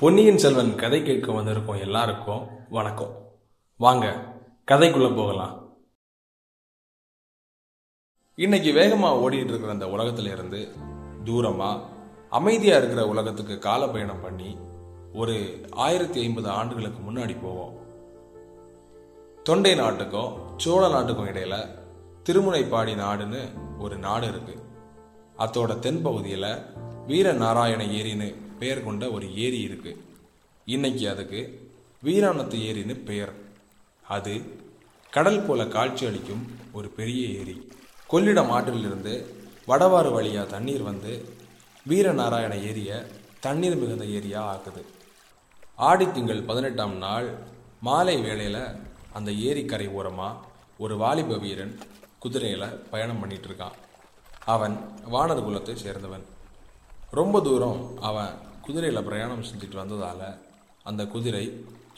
பொன்னியின் செல்வன் கதை கேட்க வந்திருக்கோம் எல்லாருக்கும் வணக்கம். வாங்க கதைக்குள்ள போகலாம். இன்னைக்கு வேகமா ஓடிட்டு இருக்கிற அந்த உலகத்துல இருந்து தூரமா அமைதியா இருக்கிற உலகத்துக்கு கால பயணம் பண்ணி ஒரு ஆயிரத்தி ஐம்பது ஆண்டுகளுக்கு முன்னாடி போவோம். தொண்டை நாட்டுக்கும் சோழ நாட்டுக்கும் இடையில திருமுனைப்பாடி நாடுன்னு ஒரு நாடு இருக்கு. அத்தோட தென்பகுதியில் வீரநாராயண ஏரின்னு பெயர் கொண்ட ஒரு ஏரி இருக்கு. இன்னைக்கு அதுக்கு வீராணத்து ஏரின்னு பெயர். அது கடல் போல காட்சி அளிக்கும் ஒரு பெரிய ஏரி. கொள்ளிடம் ஆற்றிலிருந்து வடவாறு வழியாக தண்ணீர் வந்து வீரநாராயண ஏரியை தண்ணீர் மிகுந்த ஏரியா ஆக்குது. ஆடி திங்கள் பதினெட்டாம் நாள் மாலை வேளையில் அந்த ஏரிக்கரை ஓரமாக ஒரு வாலிப வீரன் குதிரையில் பயணம் பண்ணிட்டு இருக்கான். அவன் வானர் குலத்தை சேர்ந்தவன். ரொம்ப தூரம் அவன் குதிரையில் பிரயாணம் செஞ்சுட்டு வந்ததால் அந்த குதிரை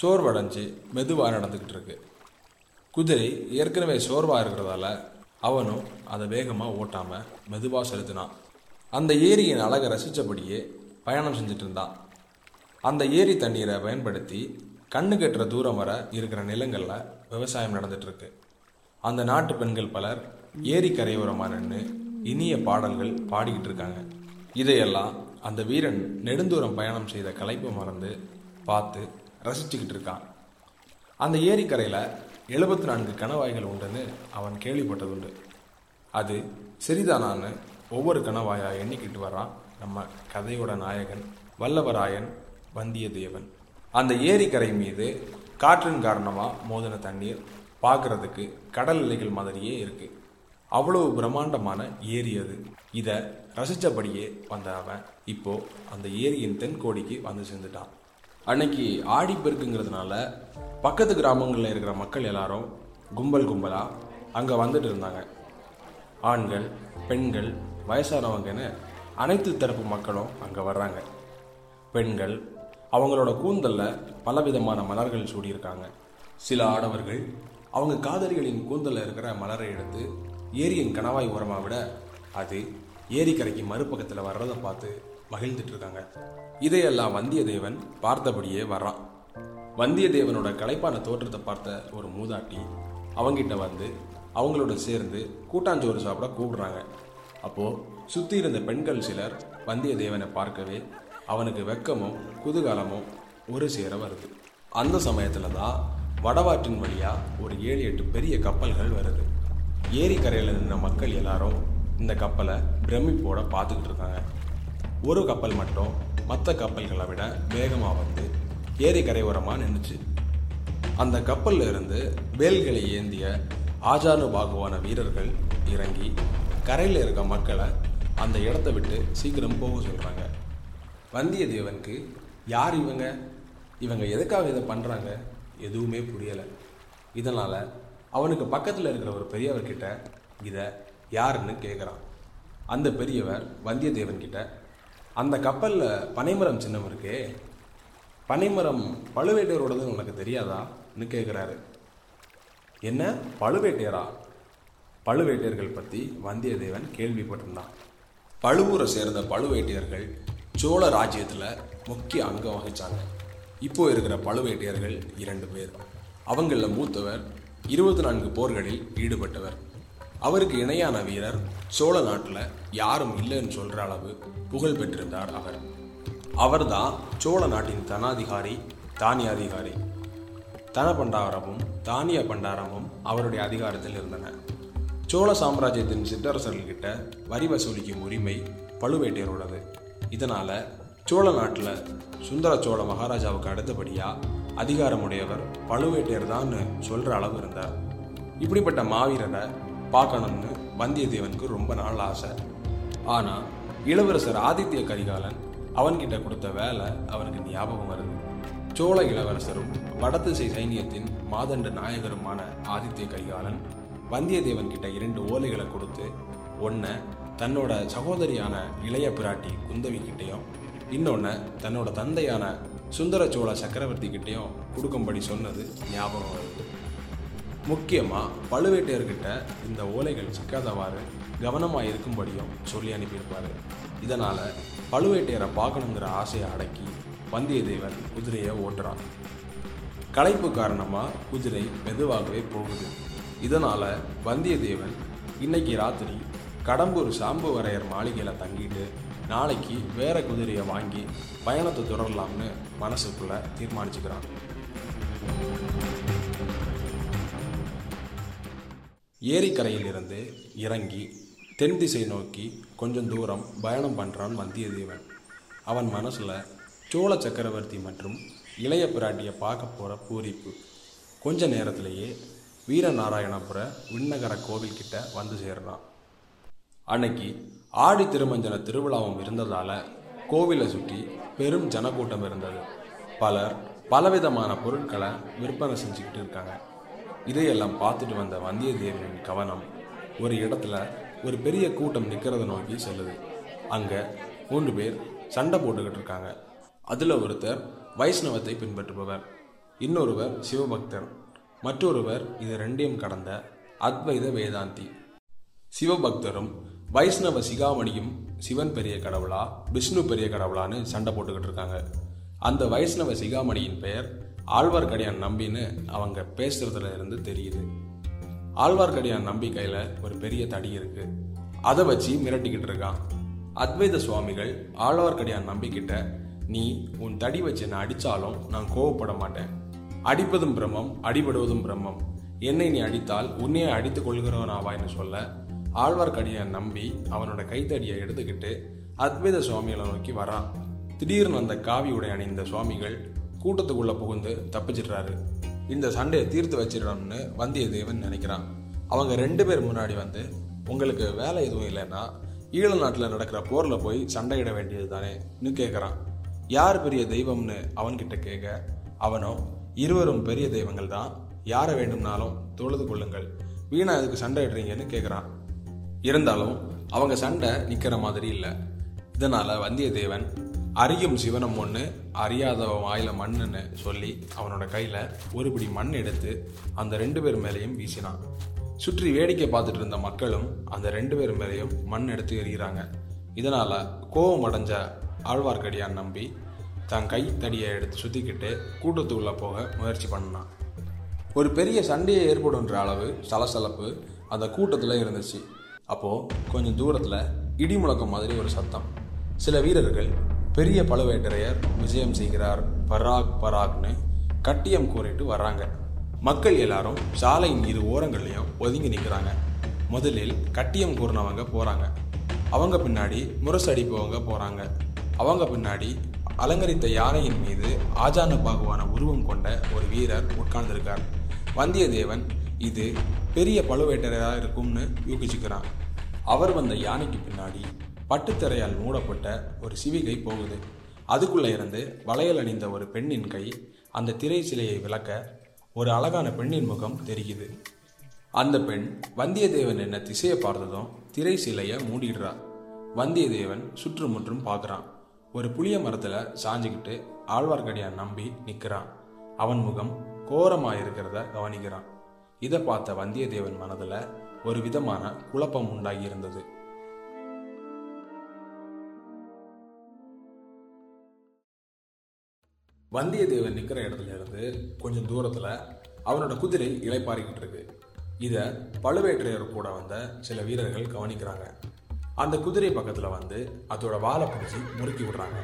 சோர்வடைஞ்சு மெதுவாக நடந்துக்கிட்டு இருக்கு. குதிரை ஏற்கனவே சோர்வாக இருக்கிறதால அவனும் அதை வேகமாக ஓட்டாமல் மெதுவாக செலுத்தினான். அந்த ஏரியின் அழகை ரசித்தபடியே பயணம் செஞ்சுட்டு இருந்தான். அந்த ஏரி தண்ணீரை பயன்படுத்தி கண்ணு கட்டுற தூரம் வர இருக்கிற நிலங்களில் விவசாயம் நடந்துகிட்ருக்கு அந்த நாட்டு பெண்கள் பலர் ஏரி கரையோரமாக நின்று இனிய பாடல்கள் பாடிக்கிட்டு இருக்காங்க. இதையெல்லாம் அந்த வீரன் நெடுந்தூரம் பயணம் செய்த கலைப்பு மறந்து பார்த்து ரசிச்சுக்கிட்டு இருக்கான். அந்த ஏரிக்கரையில் எழுபத்தி நான்கு கணவாய்கள் உண்டுன்னு அவன் கேள்விப்பட்டதுண்டு. அது சரிதானான்னு ஒவ்வொரு கணவாயா எண்ணிக்கிட்டு வரான் நம்ம கதையோட நாயகன் வல்லவராயன் வந்தியத்தேவன். அந்த ஏரிக்கரை மீது காற்றின் காரணமாக மோதின தண்ணீர் பார்க்குறதுக்கு கடல் நிலைகள் மாதிரியே இருக்குது அவ்வளவு பிரம்மாண்டமான ஏரி அது. இதை ரசித்தபடியே வந்த அவன் இப்போ அந்த ஏரியின் தென்கோடிக்கு வந்து சேர்ந்துட்டான். அன்னைக்கு ஆடிப்பெருக்குங்கிறதுனால பக்கத்து கிராமங்களில் இருக்கிற மக்கள் எல்லாரும் கும்பல் கும்பலாக அங்கே வந்துட்டு இருந்தாங்க. ஆண்கள் பெண்கள் வயசானவங்கன்னு அனைத்து தரப்பு மக்களும் அங்கே வர்றாங்க. பெண்கள் அவங்களோட கூந்தலில் பலவிதமான மலர்கள் சூடியிருக்காங்க. சில ஆடவர்கள் அவங்க காதலிகளின் கூந்தலில் இருக்கிற மலரை எடுத்து ஏரியின் கணவாய் உரமாக விட அது ஏரிக்கரைக்கு மறுபக்கத்தில் வர்றதை பார்த்து மகிழ்ந்துட்டு இருக்காங்க இதையெல்லாம் வந்தியத்தேவன் பார்த்தபடியே வர்றான். வந்தியத்தேவனோட களைப்பான தோற்றத்தை பார்த்த ஒரு மூதாட்டி அவங்கிட்ட வந்து அவங்களோட சேர்ந்து கூட்டாஞ்சோறு சாப்பிட கூப்பிடுறாங்க. அப்போது சுற்றி இருந்த பெண்கள் சிலர் வந்தியத்தேவனை பார்க்கவே அவனுக்கு வெக்கமும் குதூகலமும் ஒரு சேர வருது. அந்த சமயத்தில் தான் வடவாற்றின் வழியாக ஒரு ஏழு எட்டு பெரிய கப்பல்கள் வருது. ஏரிக்கரையில் நின்ற மக்கள் எல்லாரும் இந்த கப்பலை பிரமிப்போட பார்த்துக்கிட்டு இருக்காங்க. ஒரு கப்பல் மட்டும் மற்ற கப்பல்களை விட வேகமாக வந்து ஏரிக்கரை ஓரமாக நின்றுச்சு அந்த கப்பலில் இருந்து வேல்களை ஏந்திய ஆஜானு பாகுவான வீரர்கள் இறங்கி கரையில் இருக்க மக்களை அந்த இடத்த விட்டு சீக்கிரம் போக சொல்கிறாங்க வந்தியத்தேவனுக்கு யார் இவங்க? இவங்க எதுக்காக இதை பண்ணுறாங்க எதுவுமே புரியலை. இதனால் அவனுக்கு பக்கத்தில் இருக்கிற ஒரு பெரியவர்கிட்ட இதை யாருன்னு கேட்குறான் அந்த பெரியவர் வந்தியத்தேவன் கிட்ட அந்த கப்பலில் பனைமரம் சின்னம் இருக்கே பனைமரம் பழுவேட்டையரோடது உனக்கு தெரியாதான்னு கேட்குறாரு என்ன? பழுவேட்டையரா? பழுவேட்டையர்கள் பற்றி வந்தியத்தேவன் கேள்விப்பட்டிருந்தான். பழுவூரை சேர்ந்த பழுவேட்டையர்கள் சோழ ராஜ்யத்தில் முக்கிய அங்கம் வகிச்சாங்க. இப்போ இருக்கிற பழுவேட்டையர்கள் இரண்டு பேர். அவங்களில் மூத்தவர் இருபத்தி நான்கு போர்களில் ஈடுபட்டவர். அவருக்கு இணையான வீரர் சோழ நாட்டில் யாரும் இல்லைன்னு சொல்கிற அளவு புகழ் பெற்றிருந்தார் அவர். அவர்தான் சோழ நாட்டின் தனாதிகாரி தானியாதிகாரி. தன பண்டாரமும் தானிய பண்டாரமும் அவருடைய அதிகாரத்தில் இருந்தன. சோழ சாம்ராஜ்யத்தின் சிற்றரசர்கள்கிட்ட வரி வசூலிக்கும் உரிமை பழுவேட்டையரோடது இதனால சோழ நாட்டில் சுந்தர சோழ மகாராஜாவுக்கு அடுத்தபடியாக அதிகாரமுடையவர் பழுவேட்டையர் தான் சொல்கிற அளவு இருந்தார். இப்படிப்பட்ட மாவீரரை பார்க்கணும்னு வந்தியத்தேவனுக்கு ரொம்ப நாள் ஆசை. ஆனால் இளவரசர் ஆதித்ய கரிகாலன் அவன்கிட்ட கொடுத்த வேலை அவனுக்கு ஞாபகம் வருது. சோழ இளவரசரும் வடதிசை சைனியத்தின் மாதண்ட நாயகருமான ஆதித்ய கரிகாலன் வந்தியத்தேவன் கிட்ட இரண்டு ஓலைகளை கொடுத்து ஒன்று தன்னோட சகோதரியான இளைய பிராட்டி குந்தவி கிட்டேயும் இன்னொன்று தன்னோட தந்தையான சுந்தர சோழ சக்கரவர்த்தி கிட்டையும் கொடுக்கும்படி சொன்னது ஞாபகம் வருது. முக்கியமாக பழுவேட்டையர்கிட்ட இந்த ஓலைகள் சிக்காதவாறு கவனமாக இருக்கும்படியும் சொல்லி அனுப்பியிருப்பார். இதனால் பழுவேட்டையரை பார்க்கணுங்கிற ஆசையை அடக்கி வந்தியத்தேவன் குதிரையை ஓட்டுறான். களைப்பு காரணமாக குதிரை மெதுவாகவே போகுது. இதனால் வந்தியத்தேவன் இன்னைக்கு ராத்திரி கடம்பூர் சாம்புவரையர் மாளிகையில் தங்கிட்டு நாளைக்கு வேற குதிரையை வாங்கி பயணத்தை தொடரலாம்னு மனசுக்குள்ள தீர்மானிச்சுக்கிறான். ஏரிக்கரையிலிருந்து இறங்கி தென் திசை நோக்கி கொஞ்சம் தூரம் பயணம் பண்ணுறான் வந்தியத்தேவன். அவன் மனசில் சோழ சக்கரவர்த்தி மற்றும் இளைய பிராட்டியை பார்க்க போகிற பூரிப்பு. கொஞ்ச நேரத்திலேயே வீரநாராயணபுர விண்ணகர கோவில்கிட்ட வந்து சேர்றான். அன்னைக்கு ஆடி திருமஞ்சன திருவிழாவும் இருந்ததால கோவிலை சுற்றி பெரும் ஜனக்கூட்டம் இருந்தது. பலர் பலவிதமான பொருட்களை விற்பனை செஞ்சுக்கிட்டு இருக்காங்க. இதையெல்லாம் பார்த்துட்டு வந்த வந்தியத்தேவனின் கவனம் ஒரு இடத்துல ஒரு பெரிய கூட்டம் நிற்கிறத நோக்கி செல்லுது. அங்கே மூன்று பேர் சண்டை போட்டுக்கிட்டு இருக்காங்க. அதில் ஒருத்தர் வைஷ்ணவத்தை பின்பற்றுபவர் இன்னொருவர் சிவபக்தர் மற்றொருவர் இது ரெண்டையும் கடந்த அத்வைத வேதாந்தி. சிவபக்தரும் வைஷ்ணவ சிகாமணியும் சிவன் பெரிய கடவுளா விஷ்ணு பெரிய கடவுளான்னு சண்டை போட்டுக்கிட்டு இருக்காங்க. அந்த வைஷ்ணவ சிகாமணியின் பெயர் ஆழ்வார்க்கடியான் நம்பின்னு அவங்க பேசுறதுல இருந்து தெரியுது. ஆழ்வார்க்கடியான் நம்பி கையில ஒரு பெரிய தடி இருக்கு. அதை வச்சு மிரட்டிக்கிட்டு இருக்கான். அத்வைத சுவாமிகள் ஆழ்வார்க்கடியான் நம்பிக்கிட்ட நீ உன் தடி வச்சு நான் அடித்தாலும் நான் கோவப்பட மாட்டேன். அடிப்பதும் பிரம்மம் அடிபடுவதும் பிரம்மம். என்னை நீ அடித்தால் உன்னையே அடித்துக் கொள்கிறவனாவாய்னு சொல்ல ஆழ்வார்க்கடியை நம்பி அவனோட கைத்தடியை எடுத்துக்கிட்டு அத்வைத சுவாமிகளை நோக்கி வரான். திடீர்னு அந்த காவி உடை அணிந்த சுவாமிகள் கூட்டத்துக்குள்ளே புகுந்து தப்பிச்சிடுறாரு. இந்த சண்டையை தீர்த்து வச்சிடணும்னு வந்தியத்தேவன் நினைக்கிறான். அவங்க ரெண்டு பேர் முன்னாடி வந்து உங்களுக்கு வேலை எதுவும் இல்லைன்னா ஈழ நாட்டில் நடக்கிற போரில் போய் சண்டையிட வேண்டியது தானேன்னு கேட்குறான் யார் பெரிய தெய்வம்னு அவன்கிட்ட கேட்க அவனோ இருவரும் பெரிய தெய்வங்கள் தான். யாரை வேண்டும்னாலும் தொழுது கொள்ளுங்கள். வீணா இதுக்கு சண்டையிடுறீங்கன்னு கேட்குறான் இருந்தாலும் அவங்க சண்டை நிற்கிற மாதிரி இல்லை. இதனால் வந்தியத்தேவன் அறியும் சிவனம் ஒன்று அறியாதவன் வாயில் மண்ணுன்னு சொல்லி அவனோட கையில் ஒருபடி மண் எடுத்து அந்த ரெண்டு பேர் மேலேயும் வீசினான். சுற்றி வேடிக்கை பார்த்துட்டு இருந்த மக்களும் அந்த ரெண்டு பேர் மேலேயும் மண் எடுத்து எறிகிறாங்க. இதனால் கோபம் அடைஞ்ச ஆழ்வார்க்கடியான் நம்பி தன் கை தடியை எடுத்து சுற்றிக்கிட்டு கூட்டத்துக்குள்ளே போக முயற்சி பண்ணான். ஒரு பெரிய சண்டையை ஏற்படுன்ற அளவு சலசலப்பு அந்த கூட்டத்தில் இருந்துச்சு. அப்போது கொஞ்சம் தூரத்தில் இடி முழக்கம் மாதிரி ஒரு சத்தம். சில வீரர்கள் பெரிய பழுவேட்டரையர் விஜயம் செய்கிறார் பராக் பராக்னு கட்டியம் கூறிட்டு வர்றாங்க. மக்கள் எல்லாரும் சாலையின் இரு ஓரங்கள்லையும் ஒதுங்கி நிற்கிறாங்க முதலில் கட்டியம் கூறினவங்க போகிறாங்க அவங்க பின்னாடி முரசடிப்பவங்க போகிறாங்க அவங்க பின்னாடி அலங்கரித்த யானையின் மீது ஆஜான பாகுவான உருவம் கொண்ட ஒரு வீரர் உட்கார்ந்திருக்கார். வந்தியத்தேவன் இது பெரிய பழுவேட்டரையாக இருக்கும்னு யூகிச்சுக்கிறான். அவர் வந்த யானைக்கு பின்னாடி பட்டுத்திரையால் மூடப்பட்ட ஒரு சிவிகை போகுது. அதுக்குள்ள இருந்து வளையல் அணிந்த ஒரு பெண்ணின் கை அந்த திரை சிலையை விளக்க ஒரு அழகான பெண்ணின் முகம் தெரியுது அந்த பெண் வந்தியத்தேவன் என்ன திசையை பார்த்ததும் திரை சிலையை மூடிடுறா. வந்தியத்தேவன் சுற்றுமுற்றும் பார்க்குறான். ஒரு புளிய மரத்தில் சாஞ்சுக்கிட்டு ஆழ்வார்க்கடியான் நம்பி நிற்கிறான். அவன் முகம் கோரமாக இருக்கிறத கவனிக்கிறான். இதை பார்த்த வந்தியத்தேவன் மனதில் ஒரு விதமான குழப்பம் உண்டாகி இருந்தது வந்தியத்தேவன் நிற்கிற இடத்துல இருந்து கொஞ்சம் தூரத்தில் அவனோட குதிரை இளைப்பாறிக்கிட்டு இருக்கு. இதை பழுவேற்றையர் கூட வந்த சில வீரர்கள் கவனிக்கிறாங்க. அந்த குதிரை பக்கத்தில் வந்து அதோட வாழை பிடிச்சி முறுக்கி விடுறாங்க.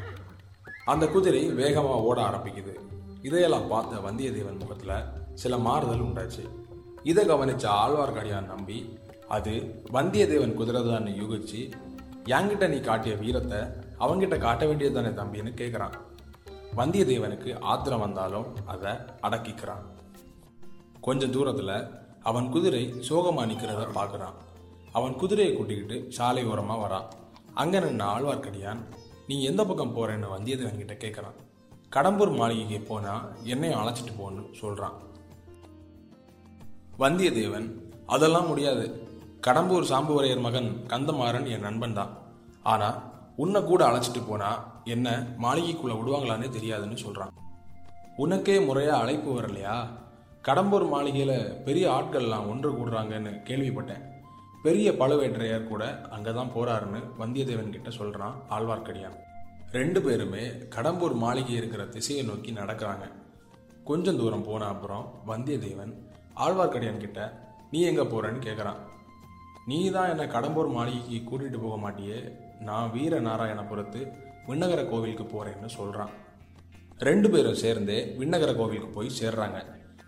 அந்த குதிரை வேகமாக ஓட ஆரம்பிக்குது. இதையெல்லாம் பார்த்த வந்தியத்தேவன் முகத்தில் சில மாறுதல் உண்டாச்சு. இதை கவனிச்ச ஆழ்வார்க்கடியான் நம்பி அது வந்தியத்தேவன் குதிரைதான்னு யூகிச்சு என்கிட்ட நீ காட்டிய வீரத்தை அவன்கிட்ட காட்ட வேண்டியது தானே தம்பின்னு கேட்குறான் வந்தியத்தேவனுக்கு ஆத்திரம் வந்தாலும் அதை அடக்கிக்கிறான். கொஞ்சம் தூரத்தில் அவன் குதிரை சோகமாக நிக்கிறத பார்க்குறான் அவன் குதிரையை கூட்டிக்கிட்டு சாலை ஓரமாக வரான். அங்கே நின்ன ஆழ்வார்க்கடியான் நீ எந்த பக்கம் போகிறேன்னு வந்தியத்தேவன் கிட்ட கேட்குறான் கடம்பூர் மாளிகைக்கு போனால் என்னையும் அழைச்சிட்டு போன்னு சொல்கிறான் வந்தியத்தேவன் அதெல்லாம் முடியாது. கடம்பூர் சாம்புவரையர் மகன் கந்தமாறன் என் நண்பன் தான். ஆனால் உன்னை கூட அழைச்சிட்டு போனா என்ன மாளிகைக்குள்ள விடுவாங்களான்னு தெரியாதுன்னு சொல்றான். உனக்கே முறையா அழைப்பு வரலையா? கடம்பூர் மாளிகையில பெரிய ஆட்கள்லாம் ஒன்று கூடுறாங்கன்னு கேள்விப்பட்டேன். பெரிய பழுவேற்றையர் கூட அங்கே தான் போறாருன்னு வந்தியத்தேவன் கிட்ட சொல்றான் ஆழ்வார்க்கடியான். ரெண்டு பேருமே கடம்பூர் மாளிகை இருக்கிற திசையை நோக்கி நடக்கிறாங்க. கொஞ்சம் தூரம் போன அப்புறம் வந்தியத்தேவன் ஆழ்வார்க்கடியான் கிட்ட நீ எங்கே போறன்னு கேட்குறான் நீ தான் என்னை கடம்பூர் மாளிகைக்கு கூட்டிகிட்டு போக மாட்டியே நான் வீர நாராயணபுரத்து விண்ணகர கோவிலுக்கு போறேன்னு சொல்கிறான் ரெண்டு பேரும் சேர்ந்து விண்ணகர கோவிலுக்கு போய் சேர்றாங்க.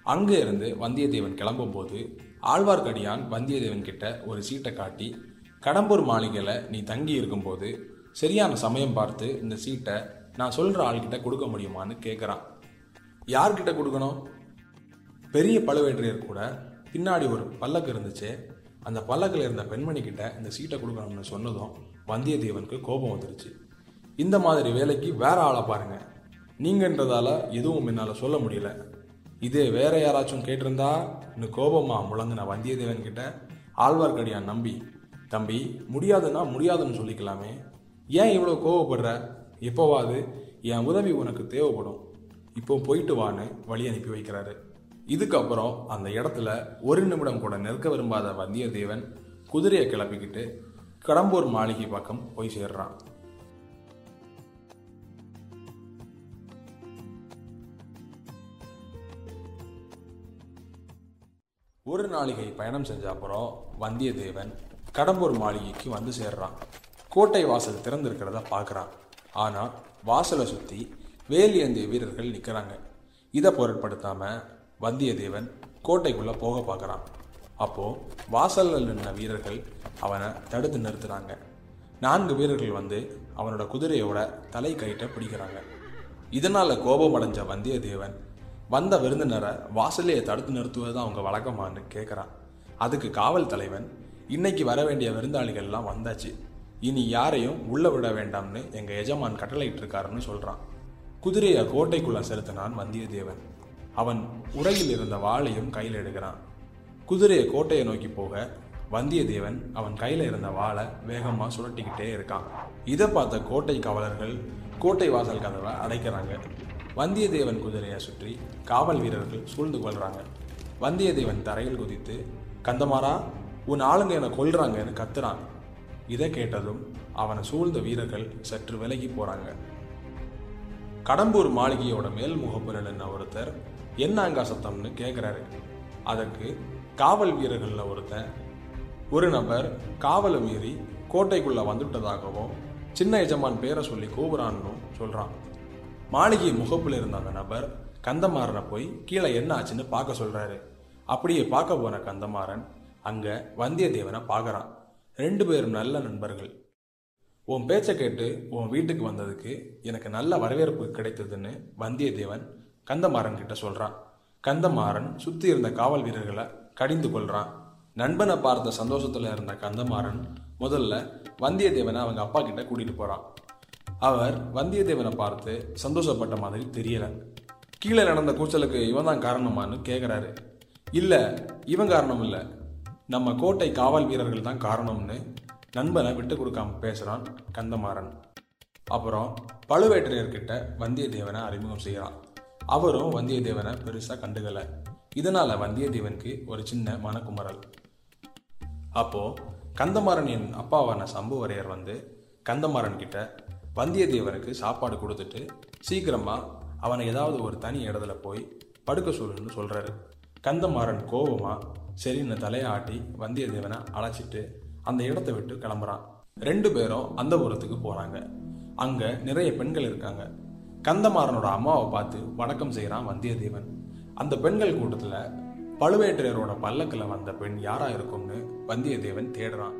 அங்கே இருந்து வந்தியத்தேவன் கிளம்பும்போது ஆழ்வார்க்கடியான் வந்தியத்தேவன் கிட்ட ஒரு சீட்டை காட்டி கடம்பூர் மாளிகையில் நீ தங்கி இருக்கும்போது சரியான சமயம் பார்த்து இந்த சீட்டை நான் சொல்கிற ஆள்கிட்ட கொடுக்க முடியுமான்னு கேட்குறான் யார்கிட்ட கொடுக்கணும்? பெரிய பழுவேற்றையர் கூட பின்னாடி ஒரு பல்லக்கு இருந்துச்சு. அந்த பல்லக்கில் இருந்த பெண்மணி கிட்ட இந்த சீட்டை கொடுக்கணும்னு சொன்னதும் வந்தியத்தேவனுக்கு கோபம் வந்துருச்சு. இந்த மாதிரி வேலைக்கு வேற ஆளை பாருங்க. நீங்கன்றதால எதுவும் என்னால் சொல்ல முடியல. இதே வேற யாராச்சும் கேட்டிருந்தா இன்னும் கோபமா முழங்கின வந்தியத்தேவன் கிட்ட ஆழ்வார்க்கடியான் நம்பி தம்பி முடியாதுன்னா முடியாதுன்னு சொல்லிக்கலாமே. ஏன் இவ்வளோ கோவப்படுற? எப்போவாது என் உதவி உனக்கு தேவைப்படும். இப்போ போயிட்டு வான்னு வழி அனுப்பி வைக்கிறாரு. இதுக்கப்புறம் அந்த இடத்துல ஒரு நிமிடம் கூட நிற்க விரும்பாத வந்தியத்தேவன் குதிரையை கிளப்பிக்கிட்டு கடம்பூர் மாளிகை பக்கம் போய் சேர்றான். ஒரு நாளிகை பயணம் செஞ்ச அப்புறம் வந்தியத்தேவன் கடம்பூர் மாளிகைக்கு வந்து சேர்றான். கோட்டை வாசல் திறந்திருக்கிறத பார்க்குறான். ஆனால் வாசலை சுற்றி வேலியந்திய வீரர்கள் நிற்கிறாங்க இதை பொருட்படுத்தாமல் வந்தியத்தேவன் கோட்டைக்குள்ளே போக பார்க்குறான். அப்போது வாசலில் நின்ன வீரர்கள் அவனை தடுத்து நிறுத்துறாங்க. நான்கு வீரர்கள் வந்து அவனோட குதிரையோட தலை கயிற்றை பிடிக்கிறாங்க. இதனால் கோபமடைஞ்ச வந்தியத்தேவன் வந்த விருந்தினரை வாசலையே தடுத்து நிறுத்துவது அவங்க வழக்கமான்னு கேட்குறான் அதுக்கு காவல் தலைவன் இன்னைக்கு வர வேண்டிய விருந்தாளிகள்லாம் வந்தாச்சு. இனி யாரையும் உள்ள விட வேண்டாம்னு எங்கள் எஜமான் கட்டளையிட்டு இருக்காருன்னு சொல்கிறான் குதிரையை கோட்டைக்குள்ளே செலுத்தினான் வந்தியத்தேவன். அவன் உரையில் இருந்த வாளையும் கையில் எடுக்கிறான். குதிரையை கோட்டையை நோக்கி போக வந்தியத்தேவன் அவன் கையில் இருந்த வாளை வேகமாக சுழட்டிக்கிட்டே இருக்கான். இதை பார்த்த கோட்டை காவலர்கள் கோட்டை வாசல் கதவை அடைக்கிறாங்க. வந்தியத்தேவன் குதிரையை சுற்றி காவல் வீரர்கள் சூழ்ந்து கொள்கிறாங்க வந்தியத்தேவன் தரையில் குதித்து கந்தமாரா உன் ஆளுங்க என்னை கொல்றாங்கன்னு கத்துறான். இதை கேட்டதும் அவனை சூழ்ந்த வீரர்கள் சற்று விலகி போகிறாங்க கடம்பூர் மாளிகையோட மேல் முகப்புல நின்ன ஒருத்தர் என்ன அங்கா சத்தம்னு கேட்குறாரு அதற்கு காவல் வீரர்களில் ஒருத்தன் ஒரு நபர் காவலை மீறி கோட்டைக்குள்ளே வந்துவிட்டதாகவும் சின்ன எஜமான் பேரை சொல்லி கூவுறான்னு சொல்கிறான் மாளிகை முகப்பில் இருந்த அந்த நபர் கந்தமாறனை போய் கீழே என்ன ஆச்சுன்னு பார்க்க சொல்கிறாரு அப்படியே பார்க்க போன கந்தமாறன் அங்கே வந்தியத்தேவனை பார்க்குறான். ரெண்டு பேரும் நல்ல நண்பர்கள். உன் பேச்சை கேட்டு உன் வீட்டுக்கு வந்ததுக்கு எனக்கு நல்ல வரவேற்பு கிடைத்ததுன்னு வந்தியத்தேவன் கந்தமாறன் கிட்ட சொல்றான். கந்தமாறன் சுத்தி இருந்த காவல் வீரர்களை கடிந்து கொள்றான் நண்பனை பார்த்த சந்தோஷத்துல இருந்த கந்தமாறன் முதல்ல வந்தியத்தேவனை அவங்க அப்பா கிட்ட கூட்டிட்டு போறான். அவர் வந்தியத்தேவனை பார்த்து சந்தோஷப்பட்ட மாதிரி தெரியல. கீழே நடந்த கூச்சலுக்கு இவன் தான் காரணமான்னு கேட்குறாரு இல்ல இவன் காரணம் இல்ல. நம்ம கோட்டை காவல் வீரர்கள் தான் காரணம்னு நண்பனை விட்டு கொடுக்காம பேசுறான் கந்தமாறன். அப்புறம் பழுவேட்டரையர்கிட்ட வந்தியத்தேவனை அறிமுகம் செய்கிறான் அவரும் வந்தியத்தேவனை பெருசாக கண்டுக்கலை. இதனால் வந்தியத்தேவனுக்கு ஒரு சின்ன மனக்குமரல் அப்போது கந்தமாறனின் அப்பாவான சம்புவரையர் வந்து கந்தமாறன் கிட்ட வந்தியத்தேவனுக்கு சாப்பாடு கொடுத்துட்டு சீக்கிரமாக அவனை ஏதாவது ஒரு தனி இடத்துல போய் படுக்க சொல்லுன்னு சொல்கிறாரு கந்தமாறன் கோபமாக சரின்னு தலையாட்டி வந்தியத்தேவனை அழைச்சிட்டு அந்த இடத்த விட்டு கிளம்புறான். ரெண்டு பேரும் அந்த புறத்துக்கு போறாங்க. அங்கே நிறைய பெண்கள் இருக்காங்க. கந்தமாறனோட அம்மாவை பார்த்து வணக்கம் செய்கிறான் வந்தியத்தேவன். அந்த பெண்கள் கூட்டத்தில் பழுவேட்டரையரோட பல்லக்கில் வந்த பெண் யாராக இருக்கும்னு வந்தியத்தேவன் தேடுறான்.